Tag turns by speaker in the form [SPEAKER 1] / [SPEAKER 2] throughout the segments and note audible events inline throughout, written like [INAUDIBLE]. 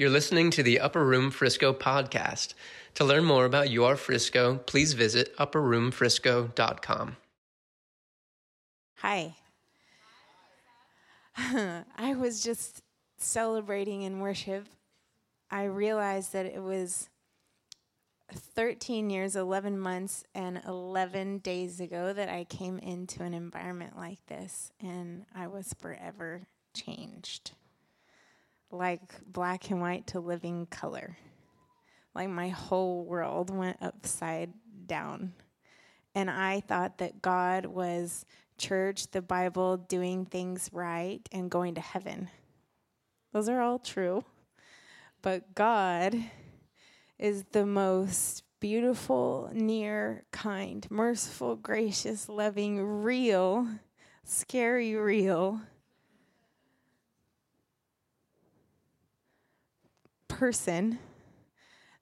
[SPEAKER 1] You're listening to the Upper Room Frisco podcast. To learn more about your Frisco, please visit upperroomfrisco.com.
[SPEAKER 2] Hi. [LAUGHS] I was just celebrating in worship. I realized that it was 13 years, 11 months, and 11 days ago that I came into an environment like this, and I was forever changed. Like black and white to living color. Like my whole world went upside down. And I thought that God was church, the Bible, doing things right, and going to heaven. Those are all true. But God is the most beautiful, near, kind, merciful, gracious, loving, real, scary, real person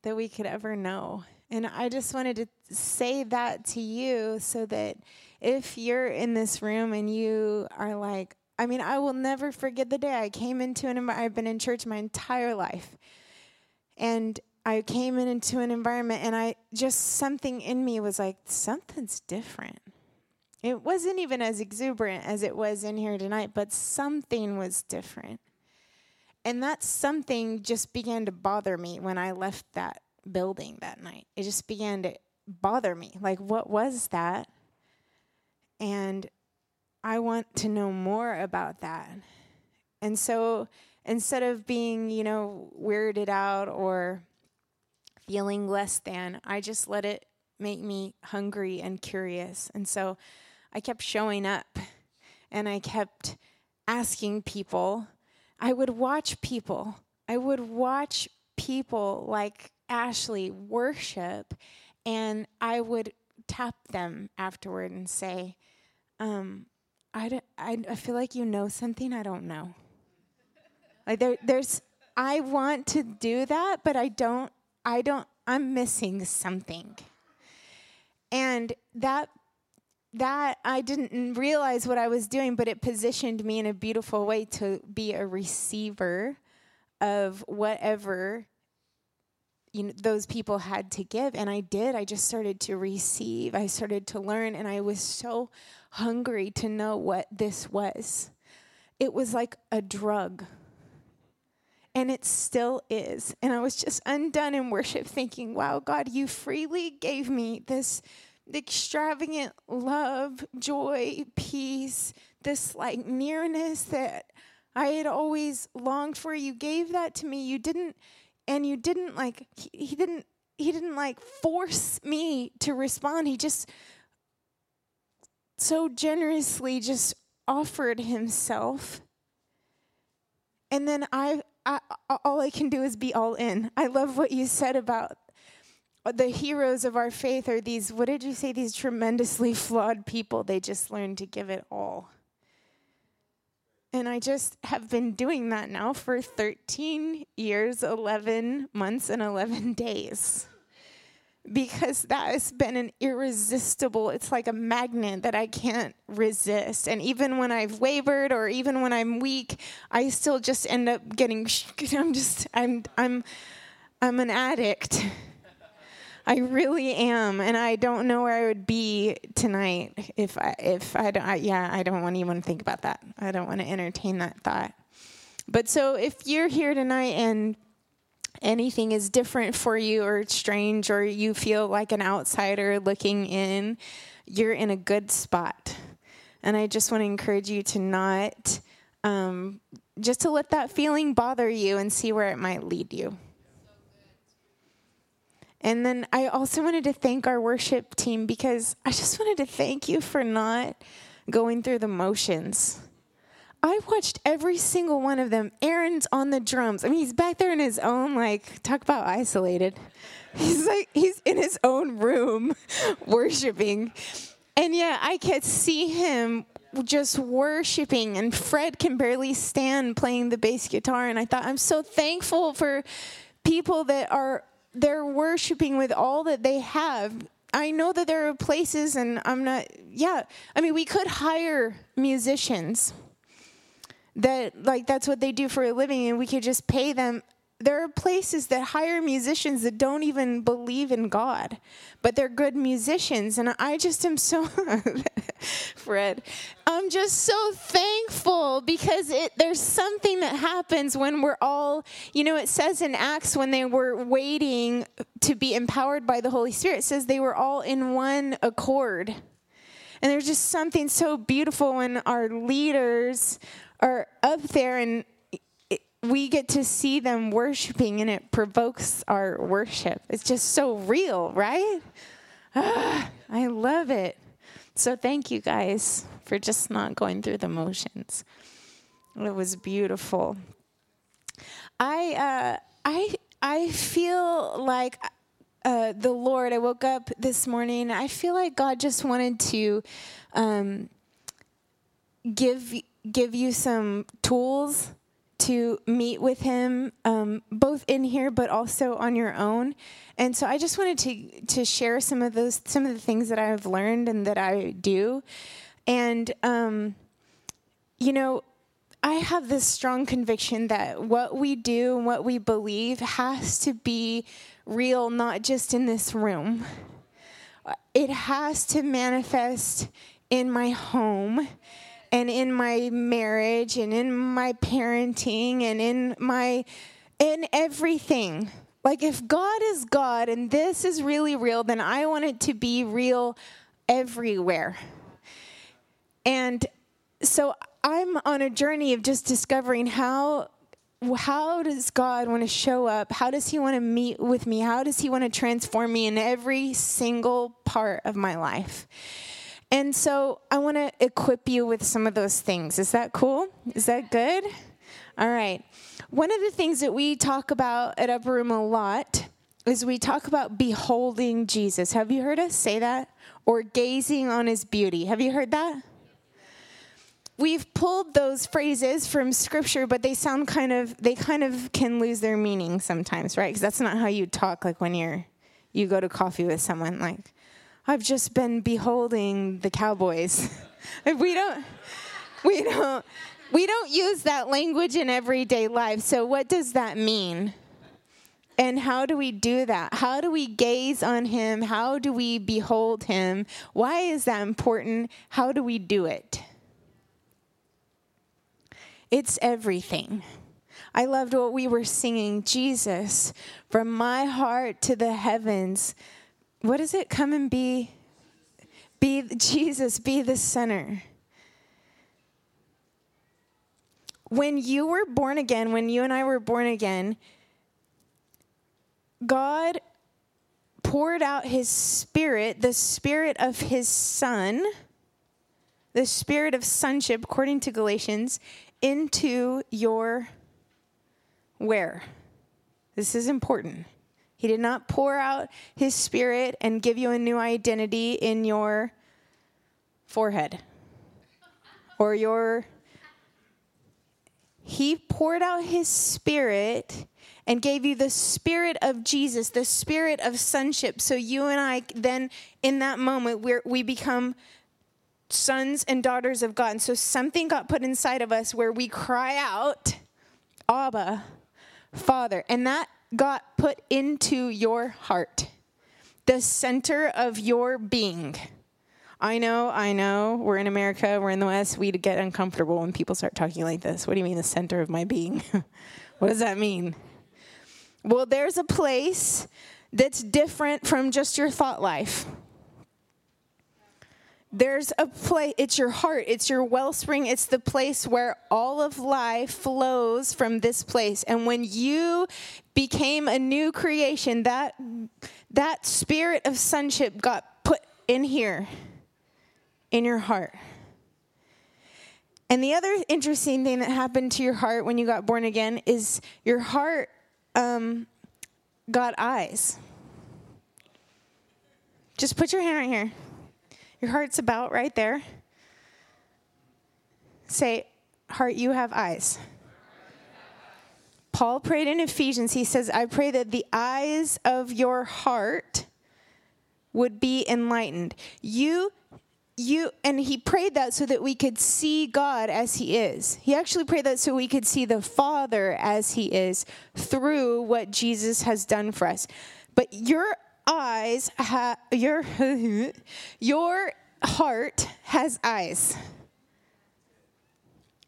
[SPEAKER 2] that we could ever know. And I just wanted to say that to you so that if you're in this room and you are like, I mean, I will never forget the day I came into an environment, I've been in church my entire life. And I came in into an environment and I just something in me was like, something's different. It wasn't even as exuberant as it was in here tonight, but something was different. And that something just began to bother me when I left that building that night. It just began to bother me. Like, what was that? And I want to know more about that. And so instead of being, you know, weirded out or feeling less than. I just let it make me hungry and curious. And so I kept showing up and I kept asking people. I would watch people. I would watch people like Ashley worship and I would tap them afterward and say, um, I, I, I feel like you know something I don't know. Like there, there's, I want to do that, but I don't I don't, I'm missing something. And that that I didn't realize what I was doing, but it positioned me in a beautiful way to be a receiver of whatever you know those people had to give. And I did. I just started to receive. I started to learn and I was so hungry to know what this was. It was like a drug. And it still is. And I was just undone in worship, thinking, wow, God, you freely gave me this extravagant love, joy, peace, this like nearness that I had always longed for. You gave that to me. You didn't, and you didn't like, he, he didn't, he didn't like force me to respond. He just so generously just offered himself. And then I I, all I can do is be all in. I love what you said about the heroes of our faith are these, what did you say, these tremendously flawed people. They just learn to give it all. And I just have been doing that now for 13 years, 11 months, and 11 [LAUGHS] days because that has been an irresistible it's like a magnet that i can't resist and even when i've wavered or even when i'm weak i still just end up getting [LAUGHS] i'm just i'm i'm i'm an addict i really am and i don't know where i would be tonight if i if i don't I, yeah i don't want to even think about that i don't want to entertain that thought but so if you're here tonight and anything is different for you or strange or you feel like an outsider looking in, you're in a good spot. And I just want to encourage you to not, um, just to let that feeling bother you and see where it might lead you. And then I also wanted to thank our worship team because I just wanted to thank you for not going through the motions. I watched every single one of them. Aaron's on the drums. I mean, he's back there in his own, like, talk about isolated. [LAUGHS] He's like, he's in his own room [LAUGHS] worshiping. And yeah, I could see him just worshiping, and Fred can barely stand playing the bass guitar. And I thought, I'm so thankful for people that are they're worshiping with all that they have. I know that there are places, and I'm not, yeah, I mean, we could hire musicians that like that's what they do for a living and we could just pay them there are places that hire musicians that don't even believe in God, but they're good musicians. And I just am so, [LAUGHS] Fred, I'm just so thankful because it, there's something that happens when we're all, you know, it says in Acts when they were waiting to be empowered by the Holy Spirit, it says they were all in one accord. And there's just something so beautiful when our leaders are up there and we get to see them worshiping and it provokes our worship. It's just so real, right? [SIGHS] I love it. So thank you guys for just not going through the motions. It was beautiful. I uh, I I feel like uh, the Lord. I woke up this morning. I feel like God just wanted to um, give give you some tools to meet with him um, both in here but also on your own. And so i just wanted to to share some of those some of the things that i've learned and that i do. And um, you know i have this strong conviction that what we do and what we believe has to be real not just in this room. It has to manifest in my home and in my marriage and in my parenting and in my in everything. Like if God is God and this is really real, then I want it to be real everywhere. And so I'm on a journey of just discovering how how does God want to show up? How does he want to meet with me? How does he want to transform me in every single part of my life? And so I want to equip you with some of those things. Is that cool? Is that good? All right. One of the things that we talk about at Upper Room a lot is we talk about beholding Jesus. Have you heard us say that? Or gazing on his beauty. Have you heard that? We've pulled those phrases from scripture, but they sound kind of, they kind of can lose their meaning sometimes, right? Because that's not how you talk like when you're, you go to coffee with someone. Like, I've just been beholding the cowboys. [LAUGHS] we don't, we don't, we don't use that language in everyday life. So, what does that mean? And how do we do that? How do we gaze on him? How do we behold him? Why is that important? How do we do it? It's everything. I loved what we were singing Jesus, from my heart to the heavens what is it? Come and be, be Jesus, be the center. When you were born again, when you and I were born again, God poured out his spirit, the spirit of his son, the spirit of sonship, according to Galatians, into your where? This is important he did not pour out his spirit and give you a new identity in your forehead or your. He poured out his spirit and gave you the spirit of Jesus, the spirit of sonship. So you and I then, in that moment, we we become sons and daughters of God. And so something got put inside of us where we cry out, Abba, Father. And that got put into your heart, the center of your being. I know, I know, we're in America, we're in the West, we get uncomfortable when people start talking like this. What do you mean, the center of my being? [LAUGHS] what does that mean? Well, there's a place that's different from just your thought life. There's a place, it's your heart, it's your wellspring, it's the place where all of life flows from this place. And when you became a new creation, that, that spirit of sonship got put in here, in your heart. And the other interesting thing that happened to your heart when you got born again is your heart um, got eyes. Just put your hand right here. Your heart's about right there. Say, Heart, you have eyes. Paul prayed in Ephesians, he says, I pray that the eyes of your heart would be enlightened. You you and he prayed that so that we could see God as he is. He actually prayed that so we could see the Father as he is through what Jesus has done for us. But your eyes ha- your [LAUGHS] your heart has eyes.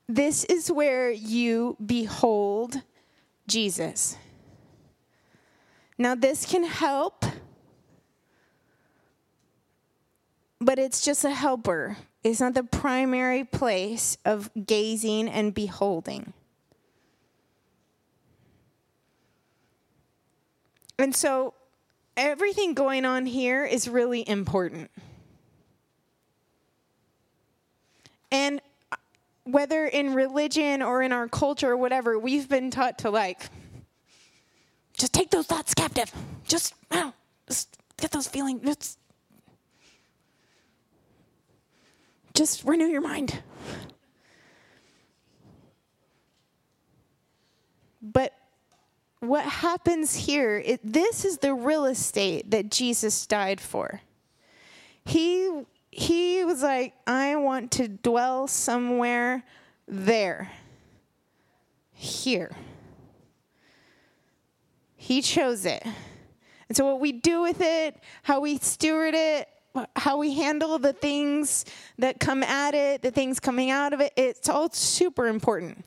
[SPEAKER 2] This is where you behold Jesus. Now this can help but it's just a helper. It's not the primary place of gazing and beholding. And so everything going on here is really important. And whether in religion or in our culture or whatever, we've been taught to like, just take those thoughts captive. Just, just get those feelings. Just Just renew your mind. But what happens here, it, this is the real estate that Jesus died for. He, he was like, I want to dwell somewhere there, here. He chose it. And so, what we do with it, how we steward it, how we handle the things that come at it, the things coming out of it, it's all super important.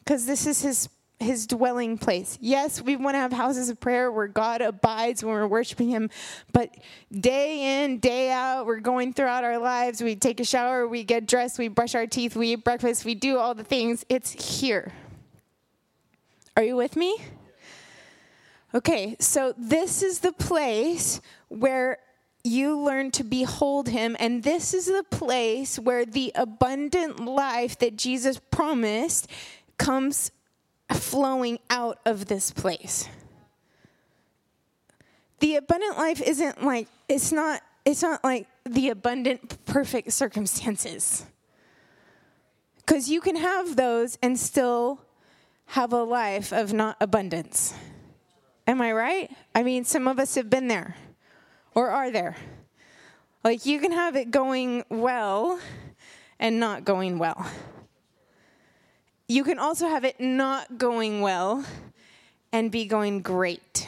[SPEAKER 2] Because this is his his dwelling place. Yes, we want to have houses of prayer where God abides when we're worshiping him, but day in, day out, we're going throughout our lives. We take a shower, we get dressed, we brush our teeth, we eat breakfast, we do all the things. It's here. Are you with me? Okay, so this is the place where you learn to behold him. And this is the place where the abundant life that Jesus promised comes flowing out of this place. The abundant life isn't like, it's not, it's not like the abundant, perfect circumstances. Because you can have those and still have a life of not abundance. Am I right? I mean, some of us have been there. Or are there? Like you can have it going well and not going well. You can also have it not going well and be going great.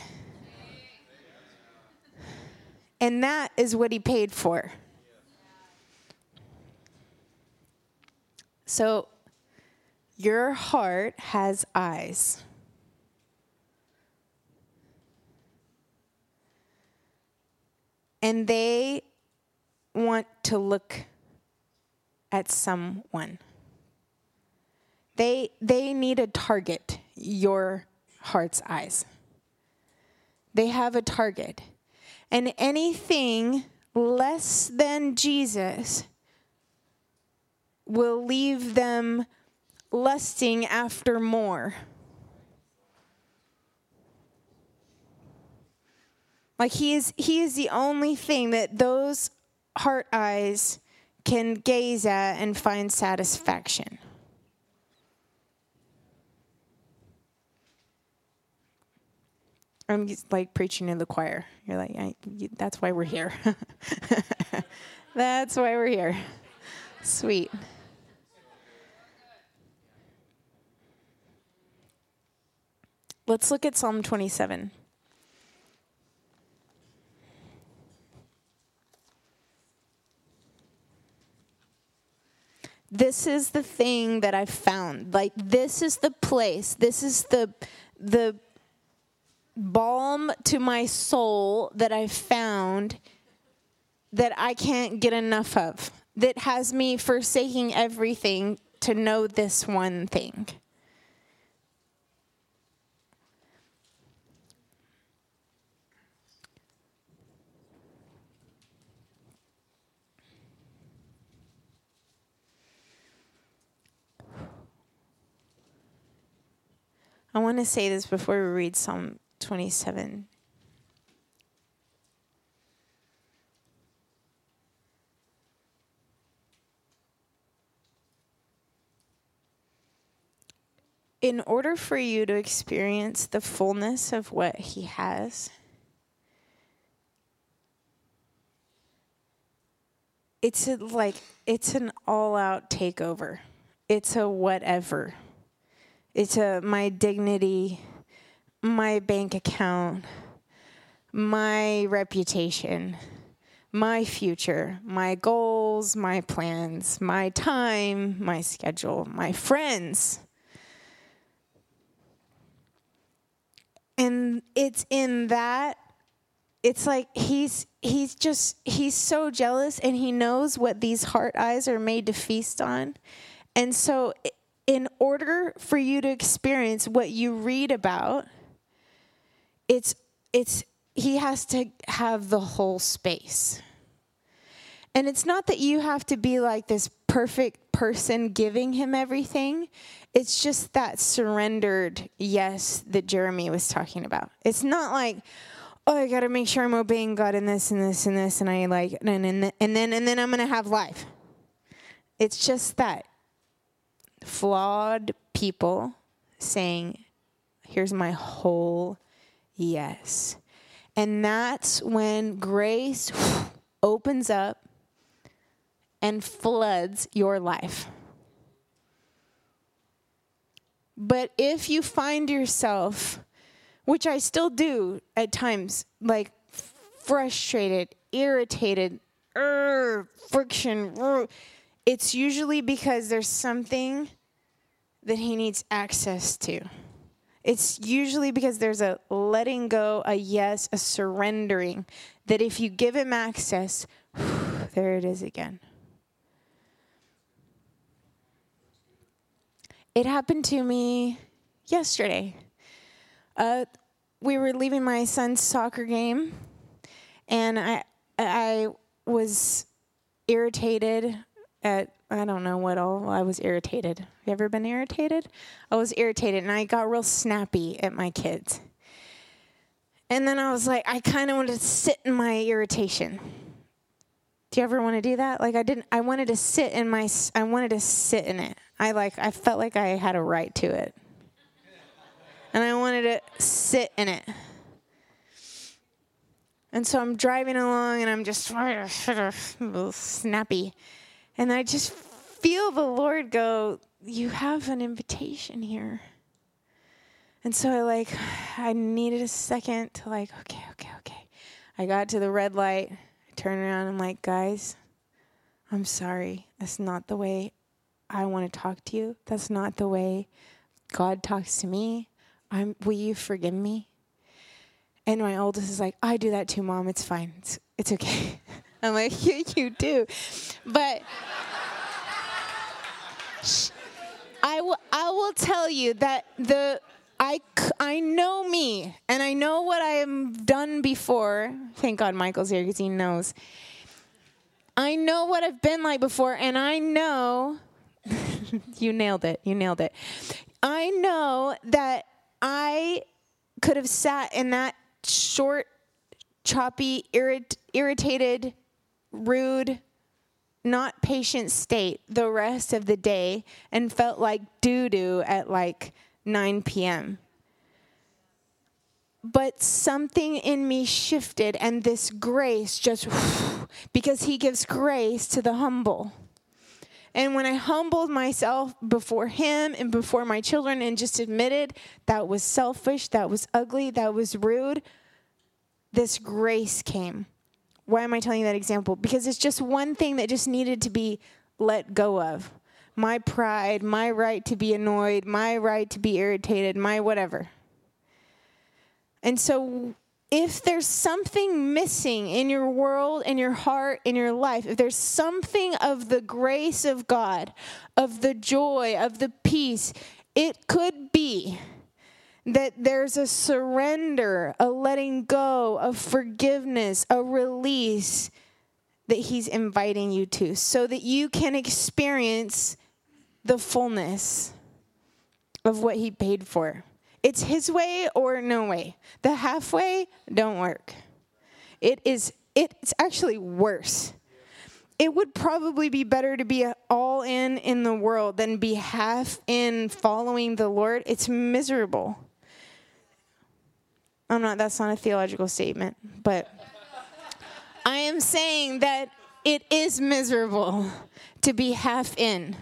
[SPEAKER 2] And that is what he paid for. So your heart has eyes. and they want to look at someone. They, they need a target, your heart's eyes. They have a target. And anything less than Jesus will leave them lusting after more. Like he is he is the only thing that those heart eyes can gaze at and find satisfaction. I'm like preaching in the choir. You're like, you, that's why we're here. [LAUGHS] that's why we're here. Sweet. Let's look at Psalm 27. this is the thing that I found. Like this is the place. This is the the balm to my soul that I found that I can't get enough of. That has me forsaking everything to know this one thing. I want to say this before we read Psalm 27. In order for you to experience the fullness of what He has, it's a, like it's an all-out takeover. It's a whatever. It's a my dignity, my bank account, my reputation, my future, my goals, my plans, my time, my schedule, my friends. And it's in that it's like he's he's just he's so jealous and he knows what these heart eyes are made to feast on. And so in order for you to experience what you read about, it's it's he has to have the whole space. And it's not that you have to be like this perfect person giving him everything. It's just that surrendered yes that Jeremy was talking about. It's not like, oh, I got to make sure I'm obeying God in this and this and this, and I like, and, and, and then and then I'm gonna have life. It's just that flawed people saying, "Here's my whole yes," and that's when grace opens up and floods your life. But if you find yourself, which I still do at times, like frustrated, irritated, er, friction, er, it's usually because there's something that he needs access to. It's usually because there's a letting go, a yes, a surrendering, that if you give him access, [SIGHS] there it is again. It happened to me yesterday. Uh, we were leaving my son's soccer game, and I I was irritated at I don't know what all I was irritated. Have you ever been irritated? I was irritated, and I got real snappy at my kids. And then I was like, I kind of wanted to sit in my irritation. Do you ever want to do that? Like I didn't. I wanted to sit in my. I wanted to sit in it. I like I felt like I had a right to it. And I wanted to sit in it. And so I'm driving along and I'm just [SIGHS] snappy. And I just feel the Lord go, You have an invitation here. And so I like I needed a second to like, okay, okay, okay. I got to the red light, I turn around, I'm like, guys, I'm sorry. That's not the way I want to talk to you. That's not the way God talks to me. I'm, will you forgive me? And my oldest is like, I do that too, mom. It's fine. It's, it's okay. [LAUGHS] I'm like, [LAUGHS] yeah, you do. But I will, I will tell you that the, I, I know me and I know what I have done before. Thank God Michael's here because he knows. I know what I've been like before and I know [LAUGHS] you nailed it. You nailed it. I know that I could have sat in that short, choppy, irrit- irritated, rude, not patient state the rest of the day and felt like doo doo at like 9 p.m. But something in me shifted, and this grace just [SIGHS] because he gives grace to the humble. And when I humbled myself before him and before my children and just admitted that was selfish, that was ugly, that was rude, this grace came. Why am I telling you that example? Because it's just one thing that just needed to be let go of my pride, my right to be annoyed, my right to be irritated, my whatever. And so if there's something missing in your world, in your heart, in your life, if there's something of the grace of God, of the joy, of the peace, it could be that there's a surrender, a letting go, a forgiveness, a release that He's inviting you to so that you can experience the fullness of what He paid for. It's his way or no way. The halfway don't work. It is it's actually worse. It would probably be better to be all in in the world than be half in following the Lord. It's miserable. I'm not that's not a theological statement, but I am saying that it is miserable to be half in.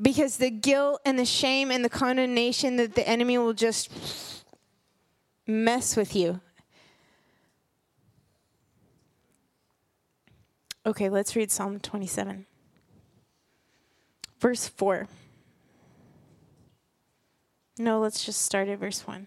[SPEAKER 2] Because the guilt and the shame and the condemnation that the enemy will just mess with you. Okay, let's read Psalm 27, verse 4. No, let's just start at verse 1.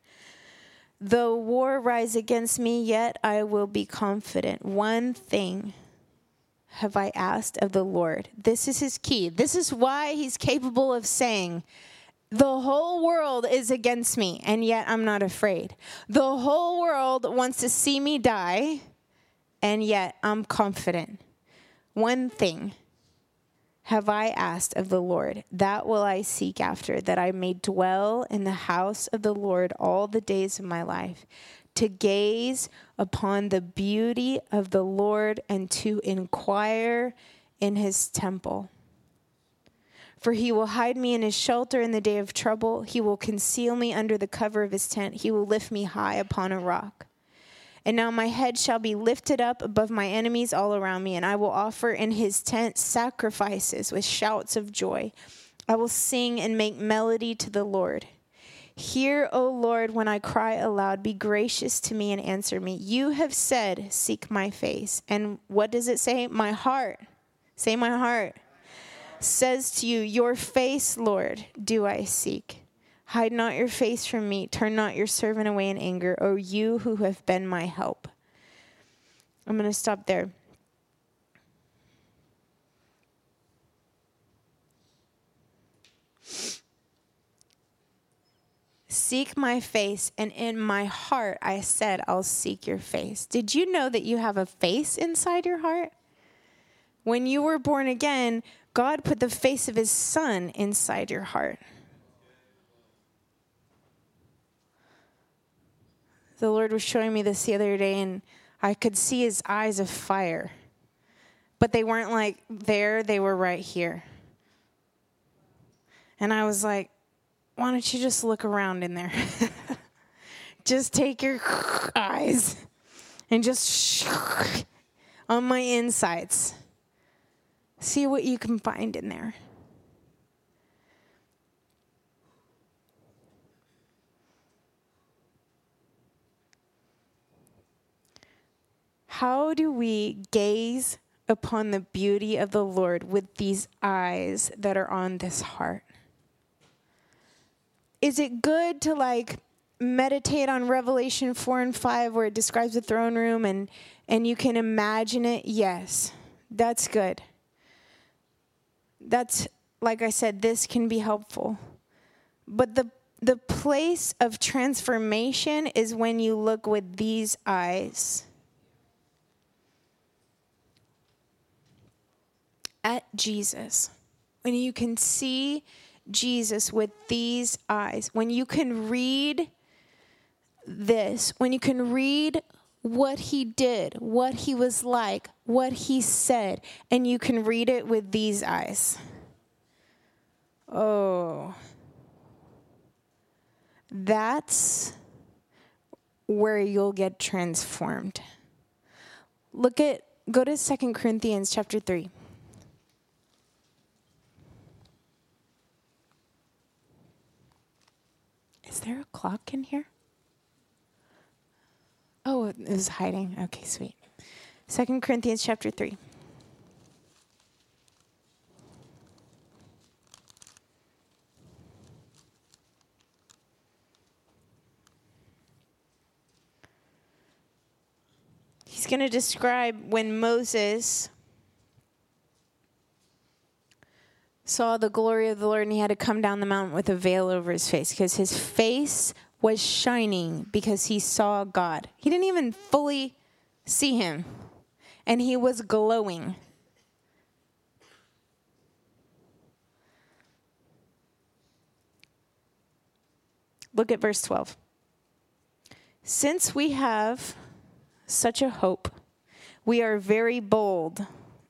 [SPEAKER 2] Though war rise against me, yet I will be confident. One thing have I asked of the Lord. This is his key. This is why he's capable of saying, The whole world is against me, and yet I'm not afraid. The whole world wants to see me die, and yet I'm confident. One thing have I asked of the Lord, that will I seek after, that I may dwell in the house of the Lord all the days of my life, to gaze upon the beauty of the Lord and to inquire in his temple. For he will hide me in his shelter in the day of trouble. He will conceal me under the cover of his tent. He will lift me high upon a rock. And now my head shall be lifted up above my enemies all around me, and I will offer in his tent sacrifices with shouts of joy. I will sing and make melody to the Lord. Hear, O Lord, when I cry aloud. Be gracious to me and answer me. You have said, Seek my face. And what does it say? My heart. Say, My heart. Says to you, Your face, Lord, do I seek. Hide not your face from me. Turn not your servant away in anger, O you who have been my help. I'm going to stop there. Seek my face, and in my heart I said, I'll seek your face. Did you know that you have a face inside your heart? When you were born again, God put the face of his son inside your heart. The Lord was showing me this the other day, and I could see his eyes of fire. But they weren't like there, they were right here. And I was like, why don't you just look around in there? [LAUGHS] just take your [LAUGHS] eyes and just [LAUGHS] on my insides. See what you can find in there. How do we gaze upon the beauty of the Lord with these eyes that are on this heart? Is it good to like meditate on Revelation 4 and 5 where it describes the throne room and and you can imagine it? Yes. That's good. That's like I said this can be helpful. But the the place of transformation is when you look with these eyes at Jesus, when you can see Jesus with these eyes, when you can read this, when you can read what he did, what he was like, what he said, and you can read it with these eyes. Oh, that's where you'll get transformed. Look at, go to Second Corinthians chapter 3. Is there a clock in here? Oh, it was hiding. Okay, sweet. Second Corinthians chapter 3. He's going to describe when Moses saw the glory of the Lord, and he had to come down the mountain with a veil over his face because his face was shining because he saw God. He didn't even fully see him, and he was glowing. Look at verse 12. Since we have such a hope, we are very bold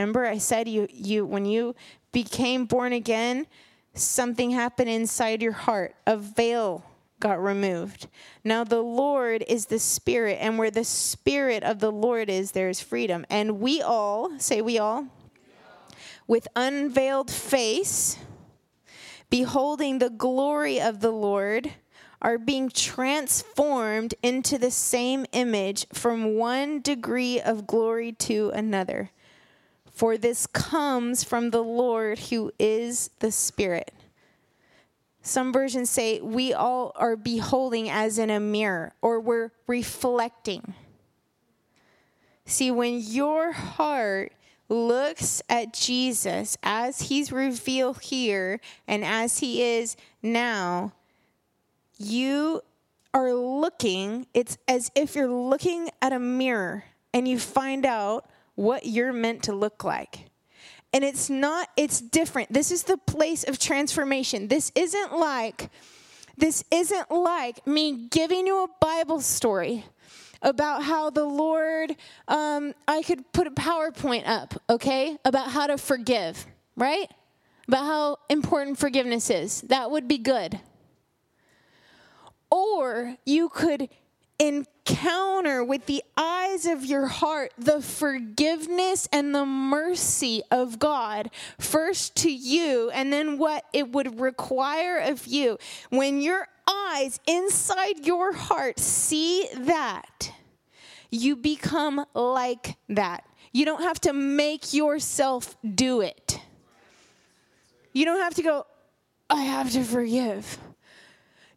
[SPEAKER 2] Remember, I said you, you when you became born again, something happened inside your heart. A veil got removed. Now the Lord is the Spirit, and where the Spirit of the Lord is, there is freedom. And we all, say we all, with unveiled face, beholding the glory of the Lord, are being transformed into the same image from one degree of glory to another. For this comes from the Lord who is the Spirit. Some versions say we all are beholding as in a mirror or we're reflecting. See, when your heart looks at Jesus as he's revealed here and as he is now, you are looking, it's as if you're looking at a mirror and you find out what you're meant to look like. And it's not, it's different. This is the place of transformation. This isn't like, this isn't like me giving you a Bible story about how the Lord, um, I could put a PowerPoint up, okay, about how to forgive, right? About how important forgiveness is. That would be good. Or you could encounter with the eyes of your heart the forgiveness and the mercy of God, first to you, and then what it would require of you. When your eyes inside your heart see that, you become like that. You don't have to make yourself do it. You don't have to go, I have to forgive.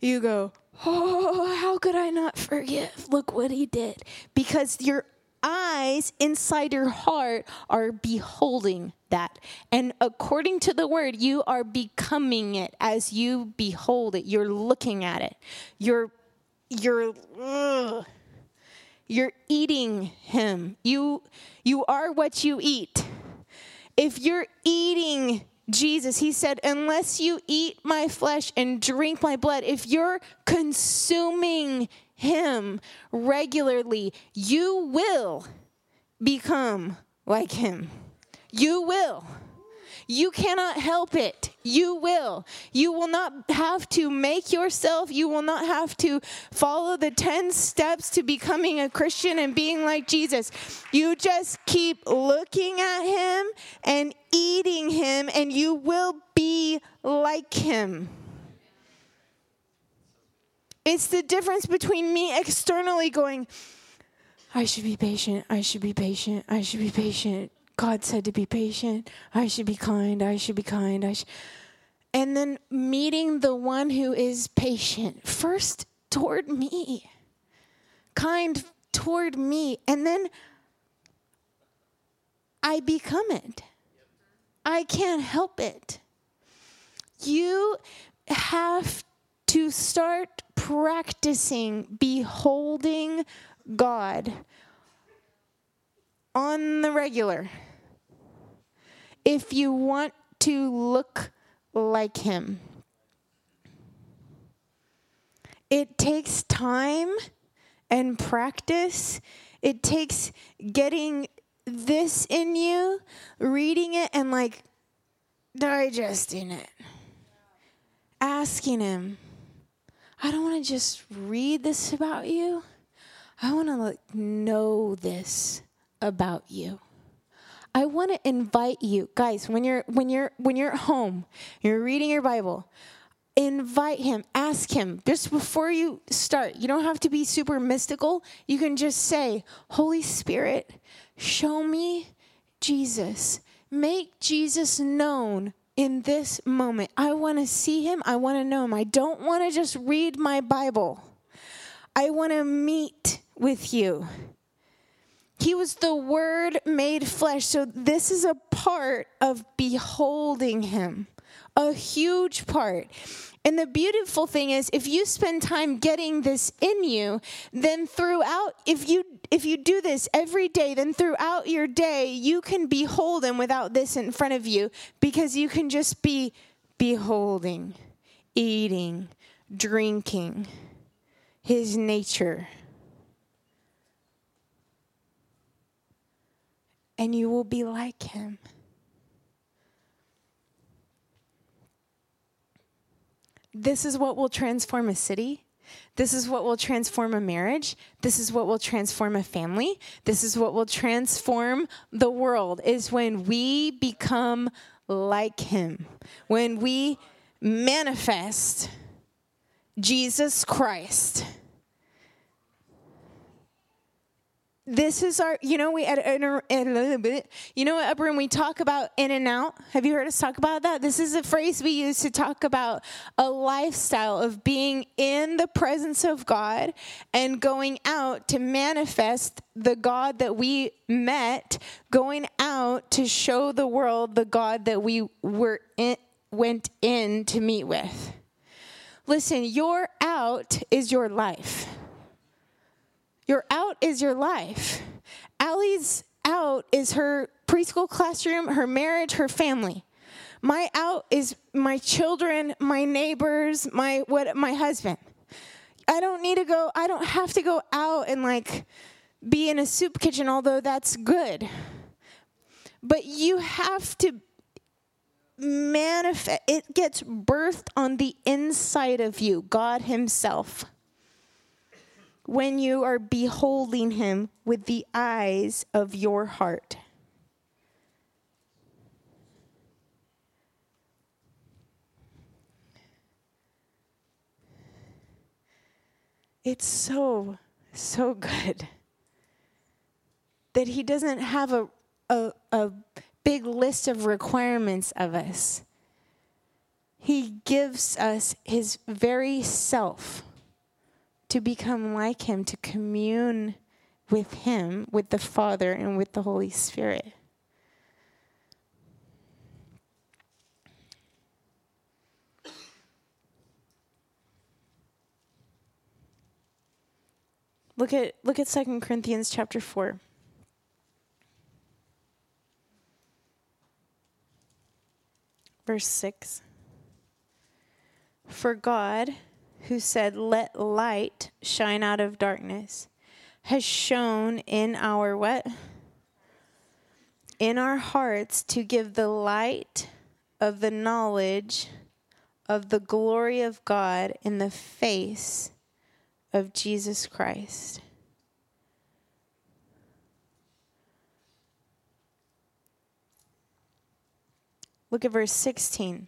[SPEAKER 2] You go, Oh, how could I not forgive? Look what he did. Because your eyes inside your heart are beholding that. And according to the word, you are becoming it as you behold it. You're looking at it. You're you're ugh, you're eating him. You you are what you eat. If you're eating Jesus, he said, Unless you eat my flesh and drink my blood, if you're consuming him regularly, you will become like him. You will. You cannot help it. You will. You will not have to make yourself, you will not have to follow the 10 steps to becoming a Christian and being like Jesus. You just keep looking at him and eating him, and you will be like him. It's the difference between me externally going, I should be patient, I should be patient, I should be patient. God said to be patient. I should be kind. I should be kind. I should. And then meeting the one who is patient first toward me, kind toward me. And then I become it. I can't help it. You have to start practicing beholding God on the regular if you want to look like him. It takes time and practice. It takes getting this in you, reading it, and like digesting it. Asking him, I don't want to just read this about you. I want to like know this about you. I want to invite you guys when you're when you're when you're at home, you're reading your Bible, invite him, ask him just before you start. You don't have to be super mystical. You can just say, "Holy Spirit, show me Jesus. Make Jesus known in this moment. I want to see him. I want to know him. I don't want to just read my Bible. I want to meet with you. He was the Word made flesh. So, this is a part of beholding Him, a huge part. And the beautiful thing is if you spend time getting this in you, then throughout if you if you do this every day, then throughout your day you can behold him without this in front of you because you can just be beholding, eating, drinking his nature. And you will be like him. This is what will transform a city. This is what will transform a marriage. This is what will transform a family. This is what will transform the world is when we become like him. When we manifest Jesus Christ this is our you know we at, a little bit you know what upper and we talk about in and out have you heard us talk about that? This is a phrase we use to talk about a lifestyle of being in the presence of god and going out to manifest the god that we met going out to show the world the god that we were in, went in to meet with. Listen your out is your life your out is your life. Allie's out is her preschool classroom, her marriage, her family. My out is my children, my neighbors, my what my husband. I don't need to go, I don't have to go out and like be in a soup kitchen, although that's good. But you have to manifest, it gets birthed on the inside of you, God Himself when you are beholding him with the eyes of your heart. It's so, so good that he doesn't have a, a, a big list of requirements of us. He gives us his very self to become like Him, to commune with Him, with the Father, and with the Holy Spirit. Look at look at 2 Corinthians chapter 4. Verse 6. For God who said, Let light shine out of darkness, has shown in our what? In our hearts to give the light of the knowledge of the glory of God in the face of Jesus Christ. Look at verse 16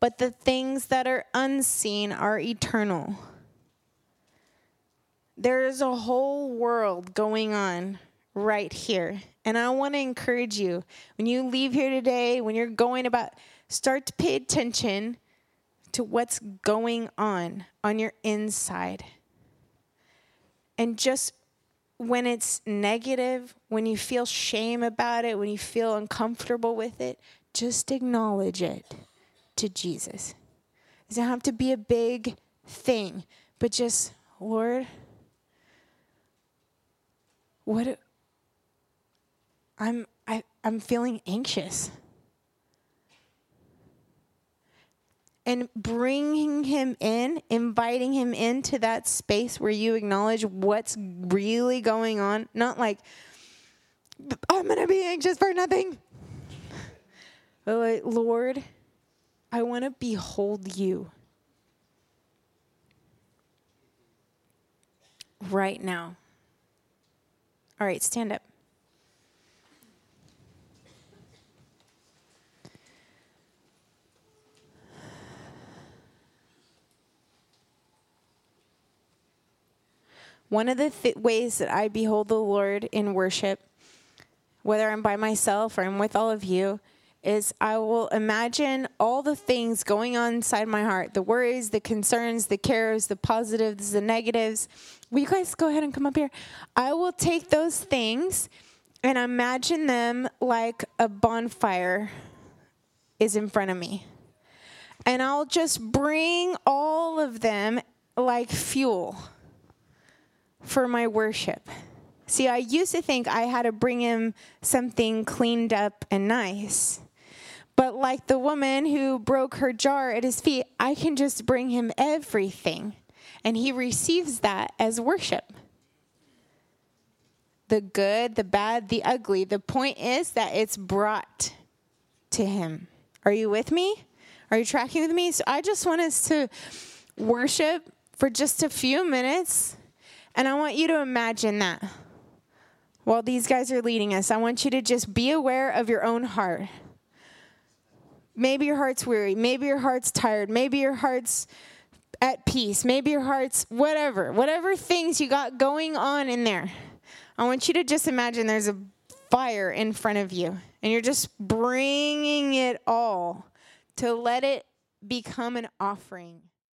[SPEAKER 2] but the things that are unseen are eternal. There is a whole world going on right here. And I want to encourage you when you leave here today, when you're going about, start to pay attention to what's going on on your inside. And just when it's negative, when you feel shame about it, when you feel uncomfortable with it, just acknowledge it to Jesus. It doesn't have to be a big thing, but just, Lord, what I'm I, I'm feeling anxious. And bringing him in, inviting him into that space where you acknowledge what's really going on. Not like, I'm going to be anxious for nothing. Lord, I want to behold you right now. All right, stand up. One of the th- ways that I behold the Lord in worship, whether I'm by myself or I'm with all of you, is I will imagine all the things going on inside my heart the worries, the concerns, the cares, the positives, the negatives. Will you guys go ahead and come up here? I will take those things and imagine them like a bonfire is in front of me. And I'll just bring all of them like fuel for my worship. See, I used to think I had to bring him something cleaned up and nice. But like the woman who broke her jar at his feet, I can just bring him everything. And he receives that as worship. The good, the bad, the ugly. The point is that it's brought to him. Are you with me? Are you tracking with me? So I just want us to worship for just a few minutes and I want you to imagine that while these guys are leading us. I want you to just be aware of your own heart. Maybe your heart's weary. Maybe your heart's tired. Maybe your heart's at peace. Maybe your heart's whatever. Whatever things you got going on in there. I want you to just imagine there's a fire in front of you and you're just bringing it all to let it become an offering.